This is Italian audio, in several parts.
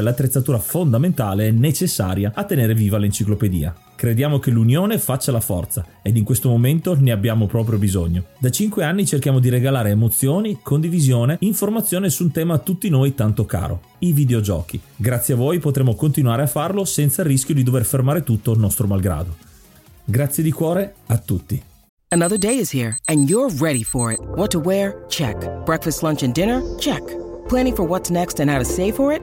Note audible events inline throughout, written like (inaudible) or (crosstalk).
l'attrezzatura fondamentale e necessaria a tenere viva l'enciclopedia. Crediamo che l'unione faccia la forza ed in questo momento ne abbiamo proprio bisogno. Da 5 anni cerchiamo di regalare emozioni, condivisione, informazione su un tema a tutti noi tanto caro, i videogiochi. Grazie a voi potremo continuare a farlo senza il rischio di dover fermare tutto nostro malgrado. Grazie di cuore a tutti. Another day is here and you're ready for it. What to wear? Check. Breakfast, lunch and dinner? Check. Planning for what's next and how to save for it?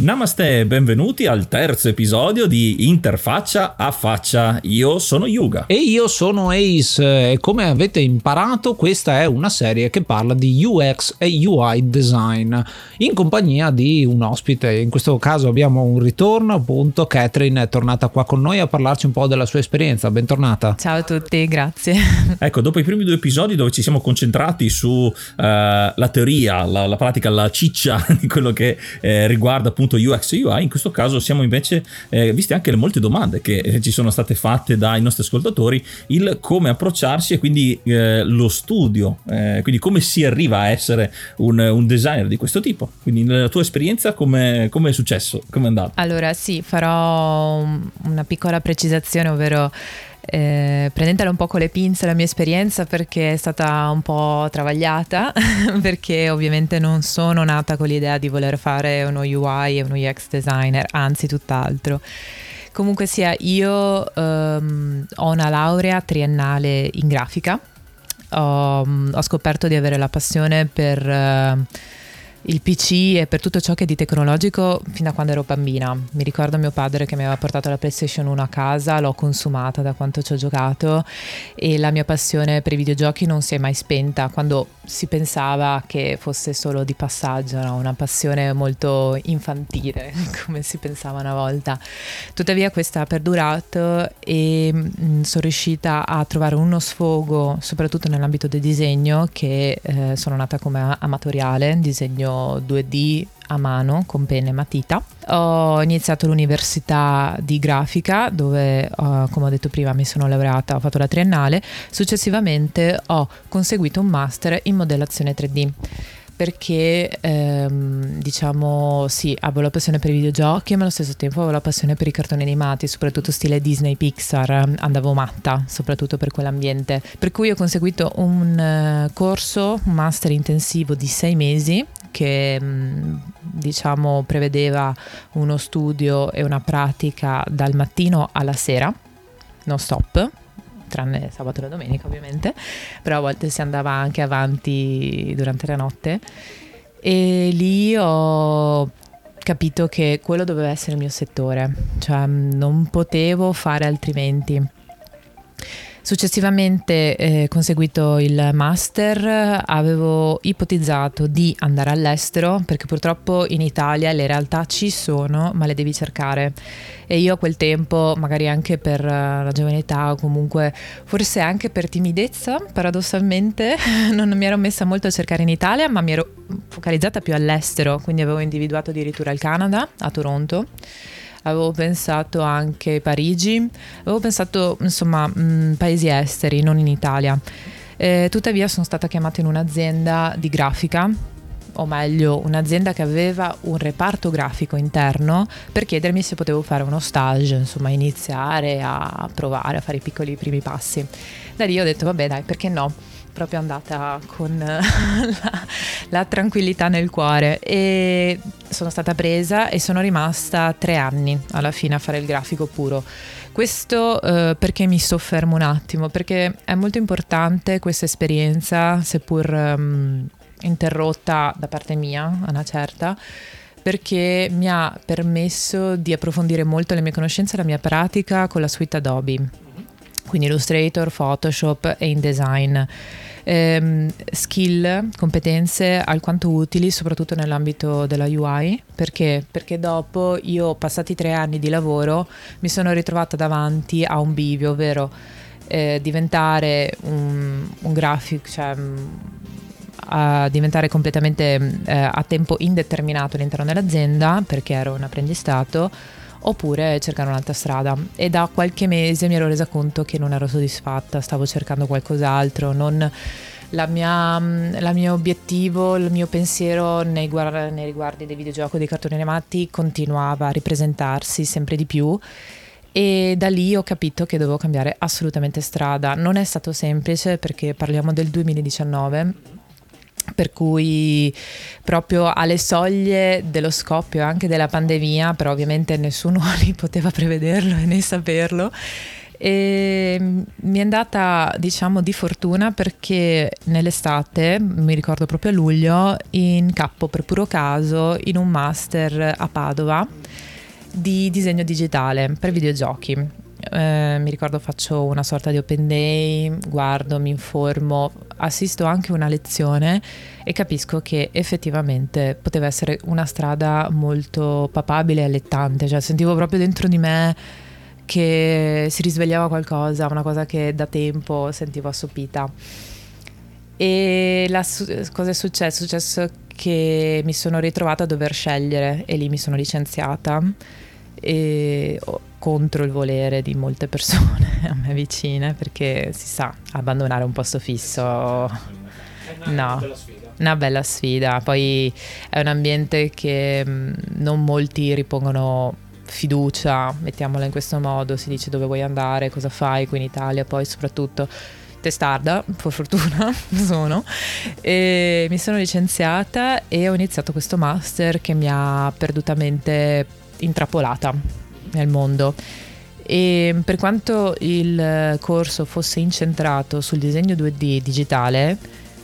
Namaste e benvenuti al terzo episodio di Interfaccia a Faccia. Io sono Yuga. E io sono Ace e come avete imparato questa è una serie che parla di UX e UI design in compagnia di un ospite. In questo caso abbiamo un ritorno appunto. Catherine è tornata qua con noi a parlarci un po' della sua esperienza. Bentornata. Ciao a tutti, grazie. (laughs) Ecco, dopo i primi due episodi dove ci siamo concentrati su uh, la teoria, la, la, pratica, la ciccia (laughs) di quello che eh, riguarda appunto UX e UI, in questo caso siamo invece, eh, viste anche le molte domande che eh, ci sono state fatte dai nostri ascoltatori, il come approcciarsi e quindi eh, lo studio, eh, quindi come si arriva a essere un, un, designer di questo tipo. Quindi nella tua esperienza come, come è successo? Come è andato? Allora sì, farò una piccola precisazione, ovvero eh, prendetela un po' con le pinze la mia esperienza perché è stata un po' travagliata, (laughs) perché ovviamente non sono nata con l'idea di voler fare uno UI e uno UX designer, anzi tutt'altro. Comunque sia, io um, ho una laurea triennale in grafica, ho, ho, scoperto di avere la passione per... Uh, il PC e per tutto ciò che è di tecnologico fin da quando ero bambina. Mi ricordo mio padre che mi aveva portato la PlayStation 1 a casa, l'ho consumata da quanto ci ho giocato e la mia passione per i videogiochi non si è mai spenta quando si pensava che fosse solo di passaggio, no? una passione molto infantile, (laughs) come si pensava una volta. Tuttavia questa ha perdurato e mm, sono riuscita a trovare uno sfogo, soprattutto nell'ambito del disegno, che eh, sono nata come amatoriale, disegno 2D a mano con penne e matita. Ho iniziato l'università di grafica dove, uh, come ho detto prima, mi sono laureata, ho fatto la triennale. Successivamente ho conseguito un master in modellazione 3D perché ehm, diciamo sì, avevo la passione per i videogiochi, ma allo stesso tempo avevo la passione per i cartoni animati, soprattutto stile Disney Pixar, andavo matta soprattutto per quell'ambiente. Per cui ho conseguito un uh, corso, un master intensivo di sei mesi che mm, diciamo prevedeva uno studio e una pratica dal mattino alla sera, non stop, tranne sabato e la domenica ovviamente, però a volte si andava anche avanti durante la notte e lì ho capito che quello doveva essere il mio settore, cioè mm, non potevo fare altrimenti. Successivamente, eh, conseguito il master, avevo ipotizzato di andare all'estero perché purtroppo in Italia le realtà ci sono, ma le devi cercare. E io a quel tempo, magari anche per eh, la giovane età o comunque forse anche per timidezza, paradossalmente, (laughs) non mi ero messa molto a cercare in Italia, ma mi ero focalizzata più all'estero, quindi avevo individuato addirittura il Canada, a Toronto avevo pensato anche Parigi, avevo pensato insomma mh, paesi esteri, non in Italia. Eh, tuttavia sono stata chiamata in un'azienda di grafica o meglio un'azienda che aveva un reparto grafico interno per chiedermi se potevo fare uno stage, insomma iniziare a provare a fare i piccoli primi passi. Da lì ho detto vabbè dai perché no, proprio andata con (laughs) la, la, tranquillità nel cuore e sono stata presa e sono rimasta tre anni alla fine a fare il grafico puro. Questo eh, perché mi soffermo un attimo, perché è molto importante questa esperienza, seppur um, interrotta da parte mia, a una certa, perché mi ha permesso di approfondire molto le mie conoscenze e la mia pratica con la suite Adobe, quindi Illustrator, Photoshop e InDesign. Ehm, skill, competenze alquanto utili soprattutto nell'ambito della UI perché? Perché dopo io passati tre anni di lavoro mi sono ritrovata davanti a un bivio ovvero eh, diventare un, un grafico cioè a diventare completamente eh, a tempo indeterminato all'interno dell'azienda perché ero un apprendistato oppure cercare un'altra strada. E da qualche mese mi ero resa conto che non ero soddisfatta, stavo cercando qualcos'altro, non la mia, la mio obiettivo, il mio pensiero nei, guarda, nei riguardi dei videogiochi, dei cartoni animati continuava a ripresentarsi sempre di più. E da lì ho capito che dovevo cambiare assolutamente strada. Non è stato semplice perché parliamo del 2019 per cui proprio alle soglie dello scoppio anche della pandemia, però ovviamente nessuno (laughs) lì poteva prevederlo e né saperlo. E mi è andata diciamo di fortuna perché nell'estate, mi ricordo proprio a luglio, incappo per puro caso in un master a Padova di disegno digitale per videogiochi eh, mi ricordo faccio una sorta di open day, guardo, mi informo, assisto anche a una lezione e capisco che effettivamente poteva essere una strada molto papabile e allettante, cioè sentivo proprio dentro di me che si risvegliava qualcosa, una cosa che da tempo sentivo assopita. E la, cosa è successo? È successo che mi sono ritrovata a dover scegliere e lì mi sono licenziata e contro il volere di molte persone (laughs) a me vicine perché si sa abbandonare un posto fisso no una bella sfida. Poi è un ambiente che mm, non molti ripongono fiducia mettiamola in questo modo si dice dove vuoi andare? Cosa fai qui in Italia? Poi soprattutto testarda, per fortuna (laughs) sono, e mi sono licenziata e ho iniziato questo master che mi ha perdutamente intrappolata nel mondo. E per quanto il corso fosse incentrato sul disegno 2D digitale,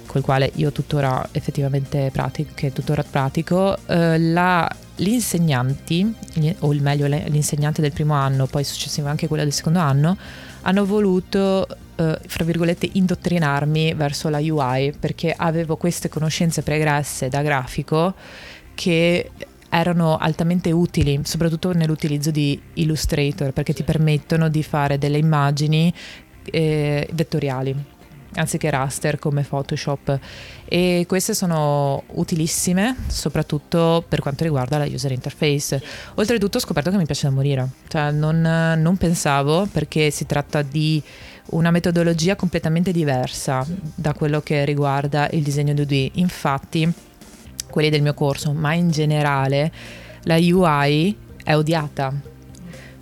col quale io tuttora effettivamente pratico, che tuttora pratico, eh, la, gli insegnanti, o meglio l'insegnante del primo anno, poi successivo anche quella del secondo anno, hanno voluto, eh, fra virgolette, indottrinarmi verso la UI perché avevo queste conoscenze pregresse da grafico che erano altamente utili, soprattutto nell'utilizzo di Illustrator, perché ti permettono di fare delle immagini eh, vettoriali anziché raster come Photoshop. E queste sono utilissime soprattutto per quanto riguarda la user interface. Oltretutto ho scoperto che mi piace da morire. Cioè non, non pensavo perché si tratta di una metodologia completamente diversa da quello che riguarda il disegno 2D infatti quelli del mio corso, ma in generale la UI è odiata,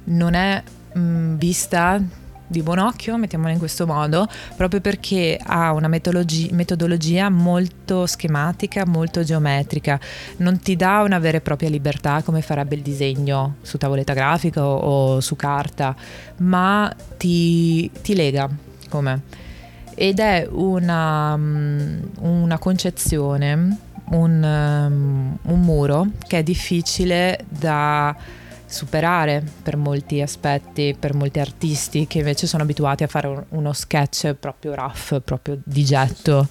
non è mh, mm, vista di buon occhio, mettiamola in questo modo, proprio perché ha una metodologia molto schematica, molto geometrica, non ti dà una vera e propria libertà come farebbe il disegno su tavoletta grafica o, o su carta, ma ti, ti lega come. Ed è una, mm, una concezione un, um, un muro che è difficile da superare per molti aspetti, per molti artisti che invece sono abituati a fare uno sketch proprio rough, proprio di getto.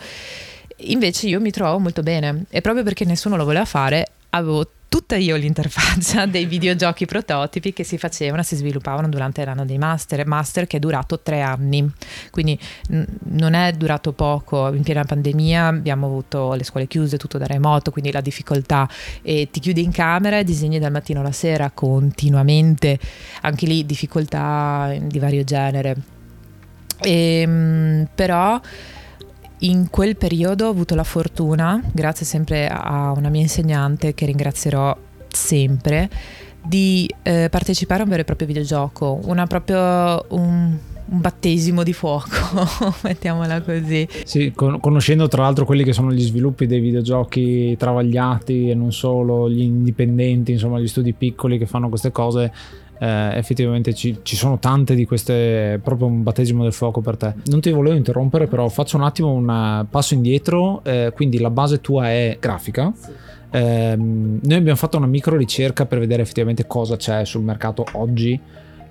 Invece io mi trovo molto bene e proprio perché nessuno lo voleva fare avevo tutta io l'interfaccia (laughs) dei videogiochi prototipi che si facevano, si sviluppavano durante l'anno dei master, master che è durato tre anni, quindi n- non è durato poco, in piena pandemia abbiamo avuto le scuole chiuse, tutto da remoto, quindi la difficoltà. E ti chiudi in camera e disegni dal mattino alla sera continuamente, anche lì difficoltà di vario genere. E, ehm, però in quel periodo ho avuto la fortuna, grazie sempre a una mia insegnante che ringrazierò sempre, di eh, partecipare a un vero e proprio videogioco, una proprio un, un battesimo di fuoco, (laughs) mettiamola così. Sì, con- conoscendo tra l'altro quelli che sono gli sviluppi dei videogiochi travagliati e non solo, gli indipendenti, insomma gli studi piccoli che fanno queste cose, eh, effettivamente ci, ci, sono tante di queste, proprio un battesimo del fuoco per te. Non ti volevo interrompere, però faccio un attimo un eh, passo indietro, eh, quindi la base tua è grafica. Eh, noi abbiamo fatto una micro ricerca per vedere effettivamente cosa c'è sul mercato oggi.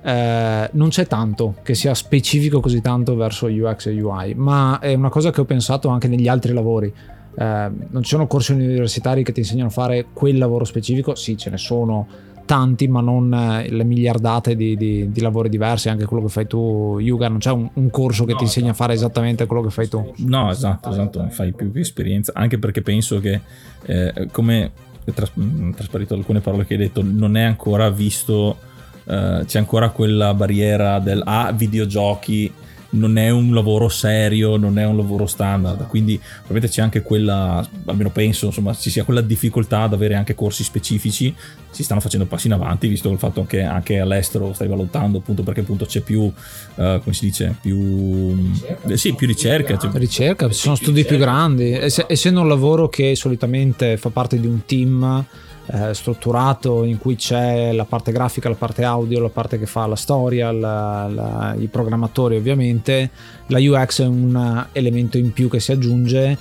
Eh, non c'è tanto che sia specifico così tanto verso UX e UI, ma è una cosa che ho pensato anche negli altri lavori. Eh, non ci sono corsi universitari che ti insegnano a fare quel lavoro specifico, sì, ce ne sono tanti, ma non eh, le miliardate di, di, di, lavori diversi, anche quello che fai tu, Yuga, non c'è un, un corso che no, ti insegna esatto. a fare esattamente quello che fai tu. No, esatto, esatto, fai più, più esperienza, anche perché penso che eh, come tras- mm, trasparito alcune parole che hai detto, non è ancora visto, eh, c'è ancora quella barriera del ah, videogiochi non è un lavoro serio, non è un lavoro standard, quindi probabilmente c'è anche quella, almeno penso, insomma, ci sia quella difficoltà ad avere anche corsi specifici, si stanno facendo passi in avanti, visto il fatto che anche all'estero stai valutando, appunto perché appunto c'è più, uh, come si dice, più ricerca, sì, più ricerca. Cioè, ricerca, ci sono studi più grandi, essendo un lavoro che solitamente fa parte di un team eh, strutturato in cui c'è la parte grafica, la parte audio, la parte che fa la storia, la, la, i programmatori ovviamente, la UX è un elemento in più che si aggiunge,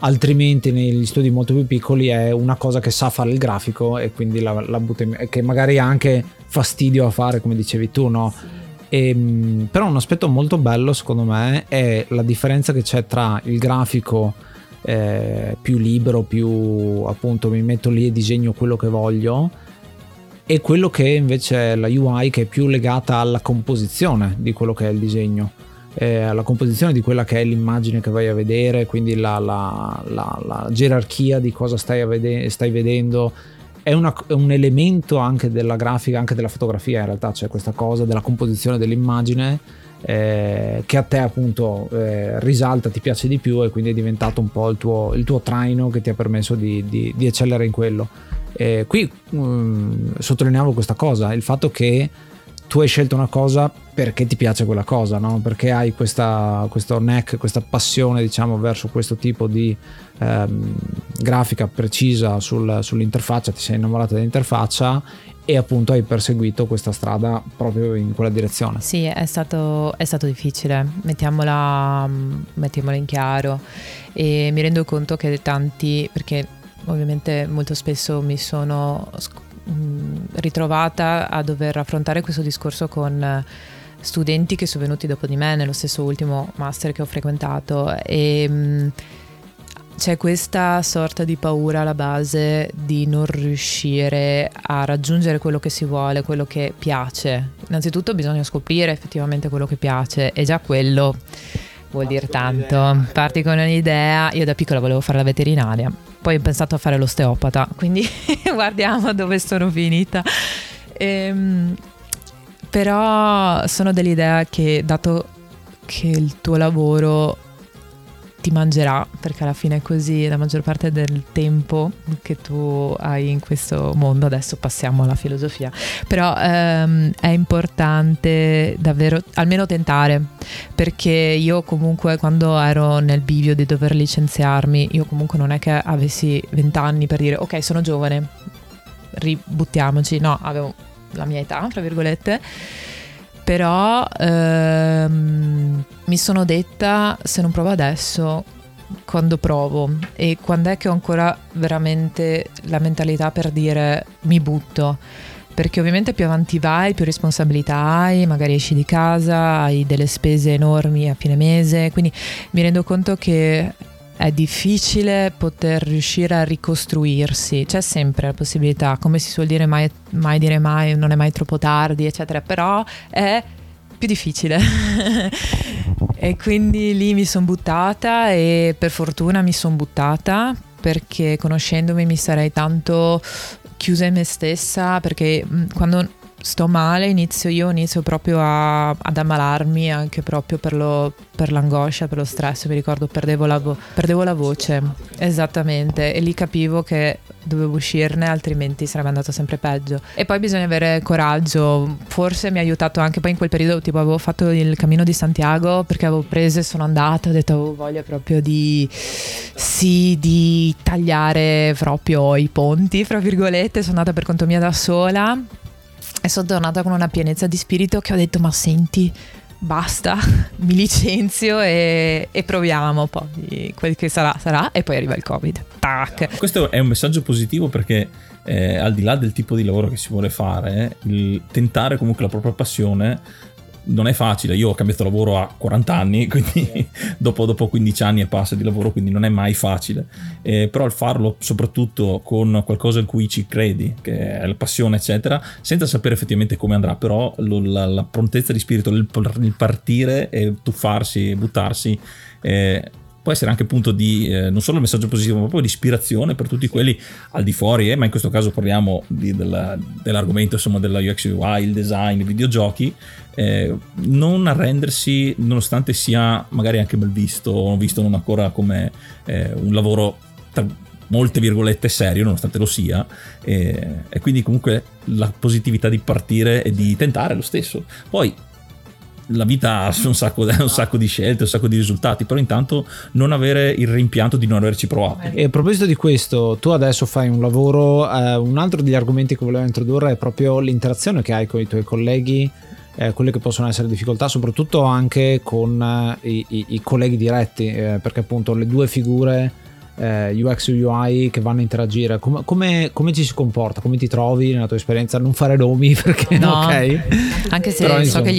altrimenti negli studi molto più piccoli è una cosa che sa fare il grafico e quindi la, la butta in, che magari ha anche fastidio a fare come dicevi tu, no? E, ehm, però un aspetto molto bello secondo me è la differenza che c'è tra il grafico eh, più libero, più appunto mi metto lì e disegno quello che voglio. E quello che invece è la UI che è più legata alla composizione di quello che è il disegno. Eh, alla composizione di quella che è l'immagine che vai a vedere quindi la, la, la, la gerarchia di cosa stai, vede- stai vedendo. È, una, è, un elemento anche della grafica anche della fotografia in realtà. C'è questa cosa della composizione dell'immagine eh, che a te appunto eh, risalta, ti piace di più e quindi è diventato un po' il tuo, il tuo traino che ti ha permesso di, di, di eccellere in quello. Eh, qui um, sottolineavo questa cosa, il fatto che tu hai scelto una cosa perché ti piace quella cosa, no? perché hai questa, questo neck, questa passione diciamo verso questo tipo di ehm, grafica precisa sul, sull'interfaccia, ti sei innamorata dell'interfaccia e appunto hai perseguito questa strada proprio in quella direzione. Sì, è stato, è stato difficile, mettiamola, mettiamola in chiaro. E mi rendo conto che tanti, perché ovviamente molto spesso mi sono ritrovata a dover affrontare questo discorso con studenti che sono venuti dopo di me nello stesso ultimo master che ho frequentato. E c'è questa sorta di paura alla base di non riuscire a raggiungere quello che si vuole, quello che piace. Innanzitutto bisogna scoprire effettivamente quello che piace e già quello vuol dire tanto. Parti con un'idea, io da piccola volevo fare la veterinaria, poi ho pensato a fare l'osteopata, quindi (laughs) guardiamo dove sono finita. Ehm, però sono dell'idea che dato che il tuo lavoro ti mangerà, perché alla fine è così la maggior parte del tempo che tu hai in questo mondo, adesso passiamo alla filosofia, però ehm, è importante davvero almeno tentare, perché io comunque quando ero nel bivio di dover licenziarmi, io comunque non è che avessi vent'anni per dire ok sono giovane, ributtiamoci, no, avevo la mia età, tra virgolette però ehm, mi sono detta se non provo adesso quando provo. E quando è che ho ancora veramente la mentalità per dire mi butto perché ovviamente più avanti vai, più responsabilità hai, magari esci di casa, hai delle spese enormi a fine mese, quindi mi rendo conto che è difficile poter riuscire a ricostruirsi, c'è sempre la possibilità, come si suol dire mai, mai dire mai, non è mai troppo tardi, eccetera, però è più difficile. (laughs) e quindi lì mi sono buttata e per fortuna mi sono buttata perché conoscendomi mi sarei tanto chiusa in me stessa perché quando sto male inizio io inizio proprio a, ad ammalarmi anche proprio per, lo, per, l'angoscia per lo stress mi ricordo perdevo la, vo- perdevo la voce. Esattamente e lì capivo che dovevo uscirne altrimenti sarebbe andato sempre peggio. E poi bisogna avere coraggio forse mi ha aiutato anche poi in quel periodo tipo avevo fatto il cammino di Santiago perché avevo preso e sono andata ho detto avevo voglia proprio di sì di tagliare proprio i ponti fra virgolette sono andata per conto mia da sola e sono tornata con una pienezza di spirito che ho detto ma senti basta, (laughs) mi licenzio e, e, proviamo poi quel che sarà sarà e poi arriva il covid. Tac. Questo è un messaggio positivo perché eh, al di là del tipo di lavoro che si vuole fare, il tentare comunque la propria passione non è facile, io ho cambiato lavoro a 40 anni, (laughs) quindi dopo, dopo 15 anni e passa di lavoro, quindi non è mai facile, eh, però il farlo soprattutto con qualcosa in cui ci credi, che è la passione eccetera, senza sapere effettivamente come andrà, però lo, la, la, prontezza di spirito, il, il partire e tuffarsi e buttarsi. Eh, può essere anche punto di eh, non solo messaggio positivo, ma proprio di ispirazione per tutti quelli al di fuori, eh, ma in questo caso parliamo di, della, dell'argomento insomma, della UX UI, il design, i videogiochi, eh, non arrendersi nonostante sia magari anche mal visto o visto non ancora come eh, un lavoro tra molte virgolette serio nonostante lo sia e, e quindi comunque la positività di partire e di tentare lo stesso. Poi la vita ha un sacco, un sacco, di scelte, un sacco di risultati, però intanto non avere il rimpianto di non averci provato. E a proposito di questo, tu adesso fai un lavoro, eh, un altro degli argomenti che volevo introdurre è proprio l'interazione che hai con i tuoi colleghi. Eh, quelle che possono essere difficoltà, soprattutto anche con eh, i, i, colleghi diretti, eh, perché appunto le due figure eh, UX e UI che vanno a interagire, come, come, come, ci si comporta, come ti trovi nella tua esperienza? Non fare nomi (laughs) perché no, ok. Anche se Però, so insomma, che gli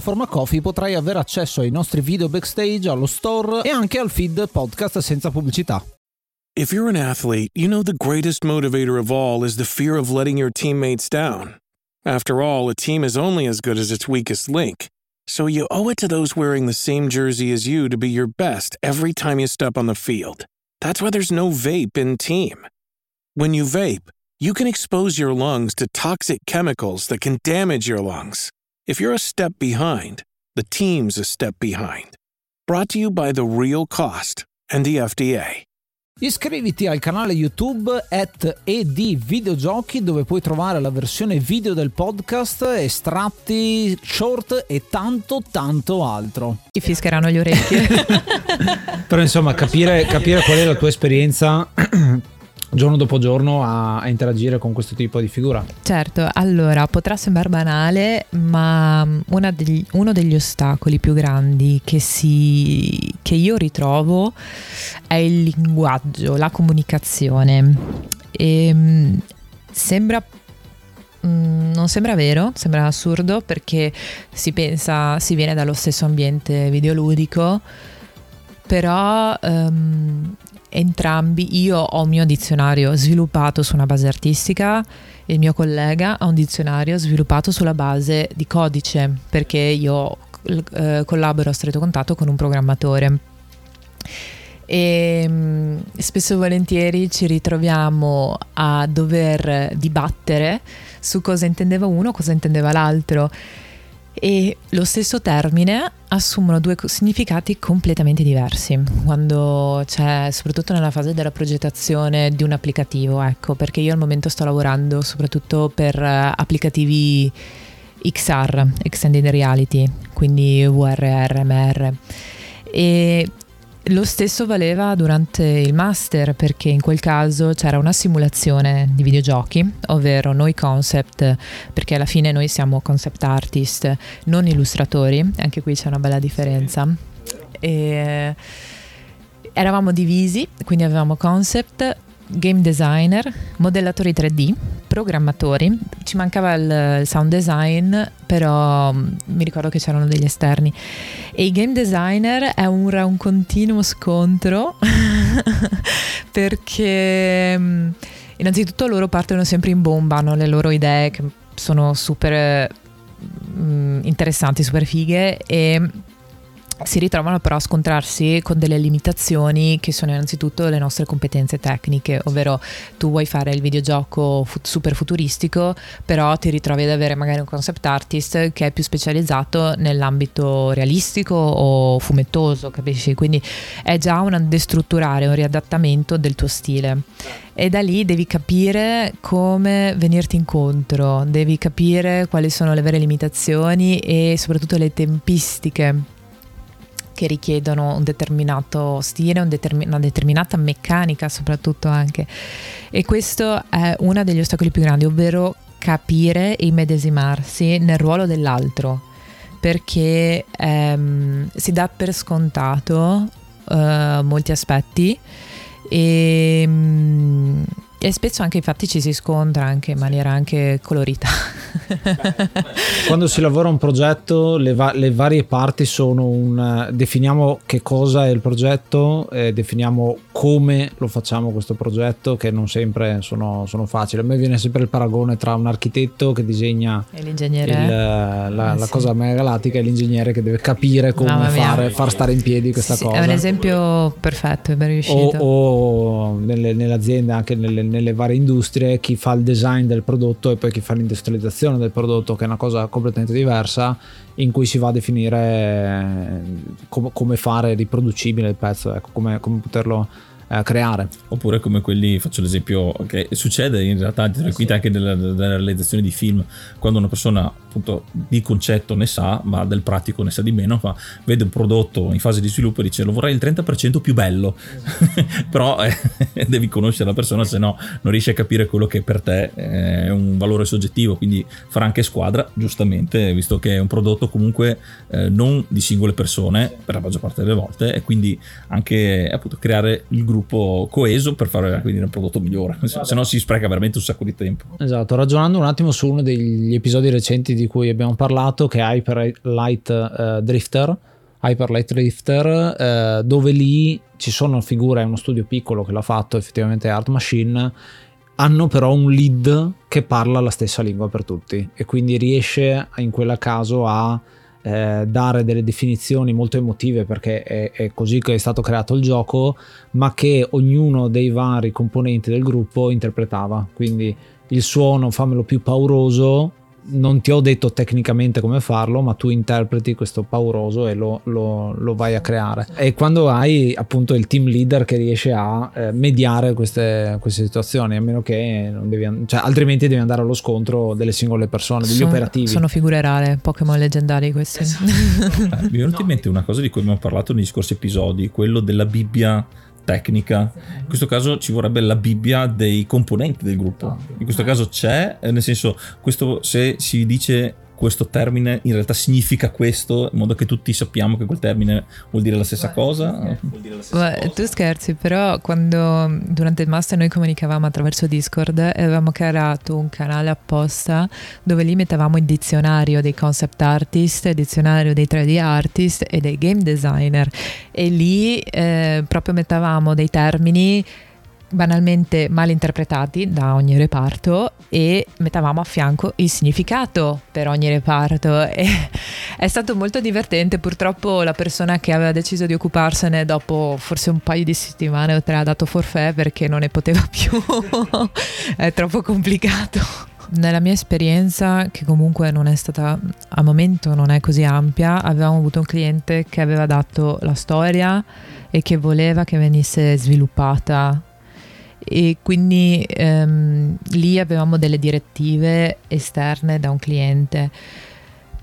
piattaforma Coffee potrai avere accesso ai nostri video backstage, allo store e anche al feed podcast senza pubblicità. If you're an athlete, you know the greatest motivator of all is the fear of letting your teammates down. After all, a team is only as good as its weakest link. So you owe it to those wearing the same jersey as you to be your best every time you step on the field. That's why there's no vape in team. When you vape, you can expose your lungs to toxic chemicals that can damage your lungs. If you're a step behind, the team's a step behind. Brought to you by The Real Cost and the FDA. Iscriviti al canale YouTube at ed videogiochi dove puoi trovare la versione video del podcast, estratti, short e tanto tanto altro. Ti fischeranno le orecchie. (laughs) Però insomma capire, capire qual è la tua esperienza giorno dopo giorno a, a, interagire con questo tipo di figura. Certo, allora potrà sembrare banale, ma mm, degli, uno degli ostacoli più grandi che, si, che io ritrovo è il linguaggio, la comunicazione. E, ehm, sembra mm, non sembra vero, sembra assurdo perché si pensa, si viene dallo stesso ambiente videoludico, però um, entrambi, io ho un mio dizionario sviluppato su una base artistica e il mio collega ha un dizionario sviluppato sulla base di codice, perché io eh, collaboro a stretto contatto con un programmatore. E mm, spesso e volentieri ci ritroviamo a dover dibattere su cosa intendeva uno, cosa intendeva l'altro e lo stesso termine assumono due significati completamente diversi quando c'è soprattutto nella fase della progettazione di un applicativo ecco perché io al momento sto lavorando soprattutto per eh, applicativi XR Extended Reality quindi VRR, MR e lo stesso valeva durante il master perché in quel caso c'era una simulazione di videogiochi, ovvero noi concept, perché alla fine noi siamo concept artist, non illustratori, anche qui c'è una bella differenza. E eravamo divisi, quindi avevamo concept, game designer, modellatori 3D, programmatori, ci mancava il sound design, però mm, mi ricordo che c'erano degli esterni. E i game designer è un, un continuo scontro (laughs) perché mm, innanzitutto loro partono sempre in bomba, hanno le loro idee che sono super mm, interessanti, super fighe e si ritrovano però a scontrarsi con delle limitazioni che sono innanzitutto le nostre competenze tecniche, ovvero tu vuoi fare il videogioco fu- super futuristico, però ti ritrovi ad avere magari un concept artist che è più specializzato nell'ambito realistico o fumettoso, capisci? Quindi è già un destrutturare, un riadattamento del tuo stile. E da lì devi capire come venirti incontro, devi capire quali sono le vere limitazioni e soprattutto le tempistiche che richiedono un determinato stile, un determin- una determinata meccanica soprattutto anche. E questo è uno degli ostacoli più grandi, ovvero capire e immedesimarsi nel ruolo dell'altro, perché ehm, si dà per scontato eh, molti aspetti e... Mh, e spesso anche infatti ci si scontra anche in maniera anche colorita. (laughs) Quando si lavora un progetto le, va- le varie parti sono un... definiamo che cosa è il progetto, eh, definiamo come lo facciamo questo progetto che non sempre sono, sono, facili. A me viene sempre il paragone tra un architetto che disegna e l'ingegnere. Il, la, eh, la sì. cosa megagalattica e l'ingegnere che deve capire come fare, far stare in piedi questa sì, cosa. È un esempio perfetto, è ben riuscito. O, o nelle, nelle aziende, anche nelle nelle varie industrie chi fa il design del prodotto e poi chi fa l'industrializzazione del prodotto, che è una cosa completamente diversa, in cui si va a definire eh, com- come fare riproducibile il pezzo, ecco, come, come poterlo eh, creare. Oppure come quelli, faccio l'esempio che succede in realtà tranquillamente anche nella, nella, realizzazione di film, quando una persona appunto di concetto ne sa, ma del pratico ne sa di meno, fa, vede un prodotto in fase di sviluppo e dice lo vorrei il 30% più bello, (laughs) però eh, (laughs) devi conoscere la persona, se no non riesci a capire quello che per te è un valore soggettivo, quindi farà anche squadra, giustamente, visto che è un prodotto comunque eh, non di singole persone per la maggior parte delle volte e quindi anche appunto creare il gruppo gruppo coeso per fare quindi un prodotto migliore, se no si spreca veramente un sacco di tempo. Esatto, ragionando un attimo su uno degli episodi recenti di cui abbiamo parlato, che è Hyper Light uh, Drifter, Hyper Light Drifter, uh, dove lì ci sono figure, è uno studio piccolo che l'ha fatto, effettivamente Art Machine, hanno però un lead che parla la stessa lingua per tutti e quindi riesce in quel caso a eh, dare delle definizioni molto emotive perché è, è, così che è stato creato il gioco, ma che ognuno dei vari componenti del gruppo interpretava. Quindi il suono fammelo più pauroso, non ti ho detto tecnicamente come farlo, ma tu interpreti questo pauroso e lo, lo, lo, vai a creare. E quando hai appunto il team leader che riesce a eh, mediare queste, queste, situazioni, a meno che non devi, cioè, altrimenti devi andare allo scontro delle singole persone, degli sono, operativi. Sono figure rare, Pokémon leggendari questi. Esatto. mi è venuta in mente una cosa di cui abbiamo parlato negli scorsi episodi, quello della Bibbia tecnica. In questo caso ci vorrebbe la Bibbia dei componenti del gruppo. In questo caso c'è, eh, nel senso, questo se si dice questo termine in realtà significa questo, in modo che tutti sappiamo che quel termine vuol dire la stessa cosa? Dire la stessa cosa. Tu scherzi, però quando durante il master noi comunicavamo attraverso Discord e avevamo creato un canale apposta dove lì mettevamo il dizionario dei concept artist, il dizionario dei 3D artist e dei game designer e lì eh, proprio mettevamo dei termini banalmente mal interpretati da ogni reparto e mettavamo a fianco il significato per ogni reparto. E è stato molto divertente. Purtroppo la persona che aveva deciso di occuparsene dopo forse un paio di settimane o tre ha dato forfè perché non ne poteva (laughs) più. È troppo complicato. Nella mia esperienza, che comunque non è stata al momento non è così ampia, avevamo avuto un cliente che aveva dato la storia e che voleva che venisse sviluppata e quindi ehm, lì avevamo delle direttive esterne da un cliente.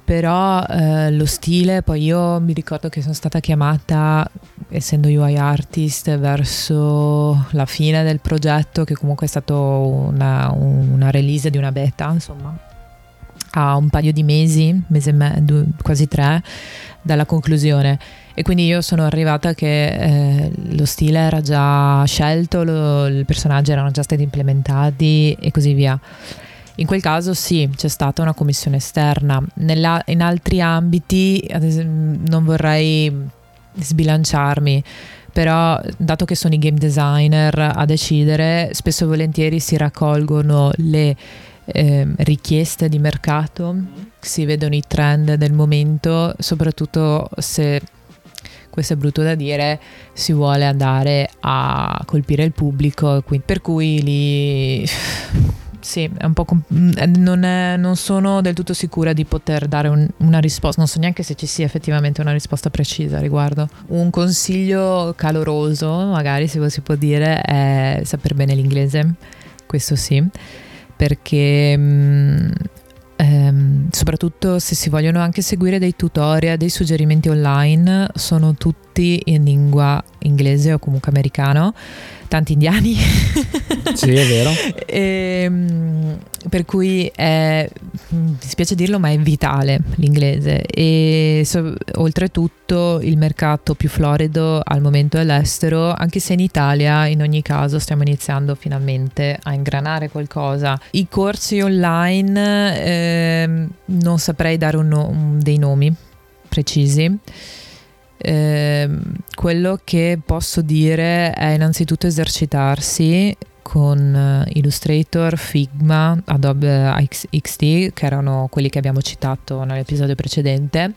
Però eh, lo stile poi io mi ricordo che sono stata chiamata essendo UI artist verso la fine del progetto che comunque è stato una, una release di una beta insomma a un paio di mesi, mese me- due, quasi tre dalla conclusione e quindi io sono arrivata che eh, lo stile era già scelto, lo, i personaggi erano già stati implementati e così via. In quel caso sì, c'è stata una commissione esterna. Nella, in altri ambiti esempio, non vorrei sbilanciarmi, però dato che sono i game designer a decidere, spesso e volentieri si raccolgono le eh, richieste di mercato, si vedono i trend del momento, soprattutto se questo è brutto da dire, si vuole andare a colpire il pubblico, per cui lì (laughs) sì, è un po' comp- mm, non, è, non, sono del tutto sicura di poter dare un, una risposta, non so neanche se ci sia effettivamente una risposta precisa a riguardo. Un consiglio caloroso, magari se si può dire, è saper bene l'inglese, questo sì, perché mh, mm, ehm, soprattutto se si vogliono anche seguire dei tutorial, dei suggerimenti online, sono tutti in lingua inglese o comunque americano, tanti indiani. (laughs) sì, è vero. e, (laughs) ehm, per cui è, mi spiace dirlo, ma è vitale l'inglese e so, oltretutto il mercato più florido al momento è l'estero, anche se in Italia in ogni caso stiamo iniziando finalmente a ingranare qualcosa. I corsi online eh, non saprei dare un, un, dei nomi precisi. Eh, quello che posso dire è innanzitutto esercitarsi con eh, Illustrator, Figma, Adobe XD, che erano quelli che abbiamo citato nell'episodio precedente,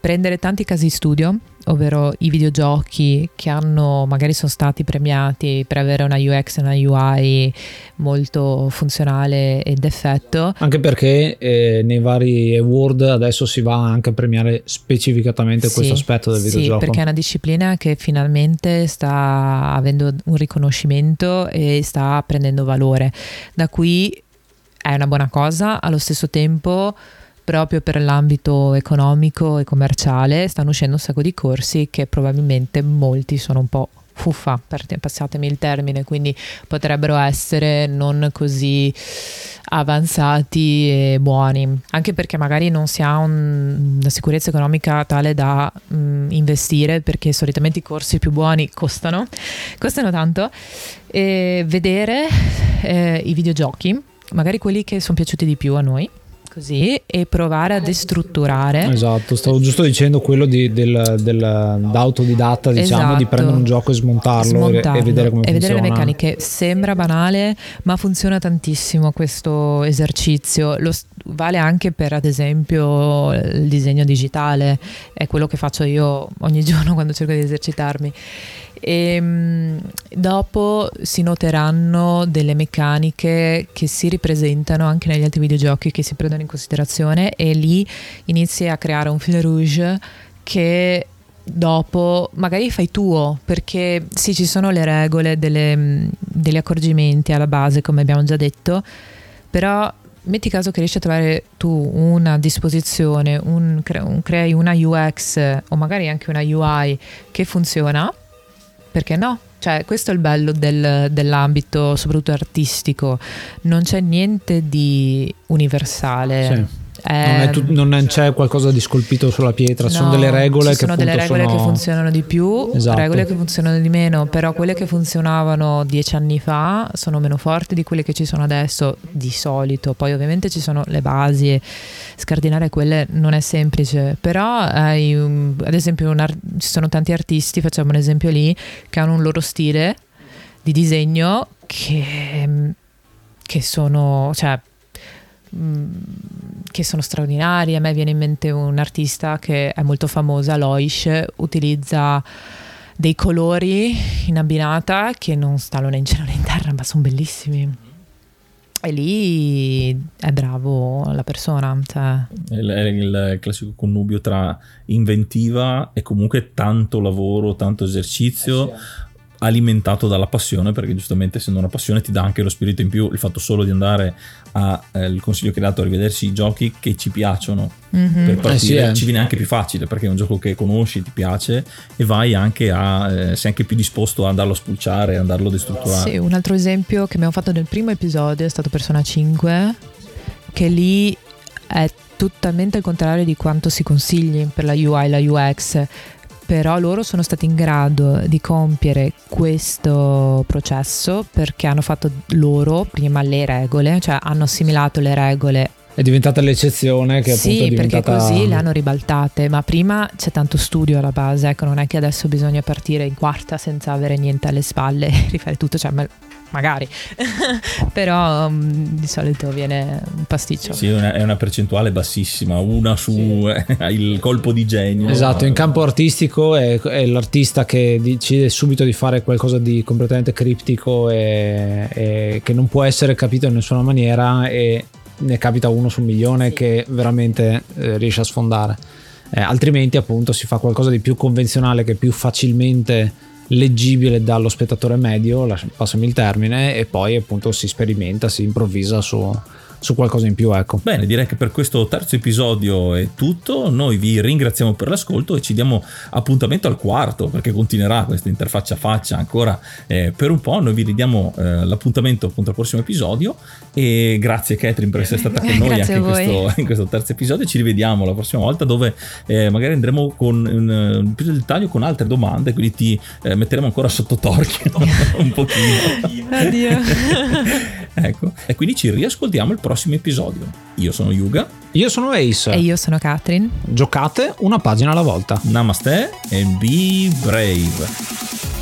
prendere tanti casi studio, ovvero i videogiochi che hanno magari sono stati premiati per avere una UX e una UI molto funzionale ed effetto. Anche perché eh, nei vari award adesso si va anche a premiare specificatamente sì, questo aspetto del videogioco. Sì, perché è una disciplina che finalmente sta avendo un riconoscimento e sta prendendo valore. Da qui è una buona cosa, allo stesso tempo proprio per l'ambito economico e commerciale stanno uscendo un sacco di corsi che probabilmente molti sono un po' fuffa, passatemi il termine, quindi potrebbero essere non così avanzati e buoni, anche perché magari non si ha un, una sicurezza economica tale da mh, mm, investire, perché solitamente i corsi più buoni costano, costano tanto, e vedere eh, i videogiochi, magari quelli che sono piaciuti di più a noi, così e provare a destrutturare. Esatto, stavo giusto dicendo quello di, del, del, d'autodidatta, diciamo, esatto. di prendere un gioco e smontarlo, smontarlo e, vedere come e funziona. vedere le meccaniche. Sembra banale, ma funziona tantissimo questo esercizio. Lo, vale anche per, ad esempio, il disegno digitale, è quello che faccio io ogni (laughs) giorno quando cerco di esercitarmi e ehm, dopo si noteranno delle meccaniche che si ripresentano anche negli altri videogiochi che si prendono in considerazione e lì inizi a creare un fil rouge che dopo magari fai tuo perché sì ci sono le regole delle, degli accorgimenti alla base come abbiamo già detto però metti caso che riesci a trovare tu una disposizione un, un, crei una UX o magari anche una UI che funziona perché no? Cioè, questo è il bello del, dell'ambito, soprattutto artistico. Non c'è niente di universale. Sì. Non, tu, non, c'è qualcosa di scolpito sulla pietra, no, sono delle regole sono che delle regole sono... che funzionano di più, esatto. regole che funzionano di meno, però quelle che funzionavano dieci anni fa sono meno forti di quelle che ci sono adesso di solito. Poi ovviamente ci sono le basi e scardinare quelle non è semplice, però hai un, ad esempio art- ci sono tanti artisti, facciamo un esempio lì, che hanno un loro stile di disegno che, che sono, cioè che sono straordinari. A me viene in mente un artista che è molto famosa, Loish, utilizza dei colori in abbinata che non stanno né in cielo né in terra, ma sono bellissimi. E lì è bravo la persona. Cioè. È il, è il classico connubio tra inventiva e comunque tanto lavoro, tanto esercizio. Eh sì alimentato dalla passione perché giustamente essendo una passione ti dà anche lo spirito in più il fatto solo di andare al eh, consiglio che hai dato a rivedersi i giochi che ci piacciono mm-hmm. per partire eh sì, eh. ci viene anche più facile perché è un gioco che conosci ti piace e vai anche a eh, sei anche più disposto a andarlo a spulciare a andarlo a destrutturare sì un altro esempio che abbiamo fatto nel primo episodio è stato Persona 5 che lì è totalmente il contrario di quanto si consigli per la UI la UX però loro sono stati in grado di compiere questo processo perché hanno fatto loro prima le regole, cioè hanno assimilato le regole. È diventata l'eccezione che sì, appunto è diventata... perché così le hanno ribaltate, ma prima c'è tanto studio alla base, ecco, non è che adesso bisogna partire in quarta senza avere niente alle spalle e (laughs) rifare tutto, cioè magari, (laughs) però um, di solito viene un pasticcio. Sì, una, è una percentuale bassissima, una su sì. (laughs) il colpo di genio. Esatto, in campo artistico è, è, l'artista che decide subito di fare qualcosa di completamente criptico e, e che non può essere capito in nessuna maniera e ne capita uno su un milione sì. che veramente eh, riesce a sfondare. Eh, altrimenti appunto si fa qualcosa di più convenzionale che più facilmente leggibile dallo spettatore medio, passami il termine, e poi appunto si sperimenta, si improvvisa su, su qualcosa in più. Ecco. Bene, direi che per questo terzo episodio è tutto. Noi vi ringraziamo per l'ascolto e ci diamo appuntamento al quarto perché continuerà questa interfaccia faccia ancora eh, per un po'. Noi vi ridiamo eh, l'appuntamento appunto al prossimo episodio. E grazie, Catherine, per essere (laughs) stata con noi anche in questo, in questo, terzo episodio. Ci rivediamo la prossima volta dove eh, magari andremo con un, più dettaglio con altre domande. Quindi ti eh, metteremo ancora sotto torchio (laughs) un pochino. Addio. (laughs) ecco, e quindi ci riascoltiamo il prossimo prossimo episodio. Io sono Yuga. Io sono Ace. E io sono Katrin. Giocate una pagina alla volta. Namaste e be brave.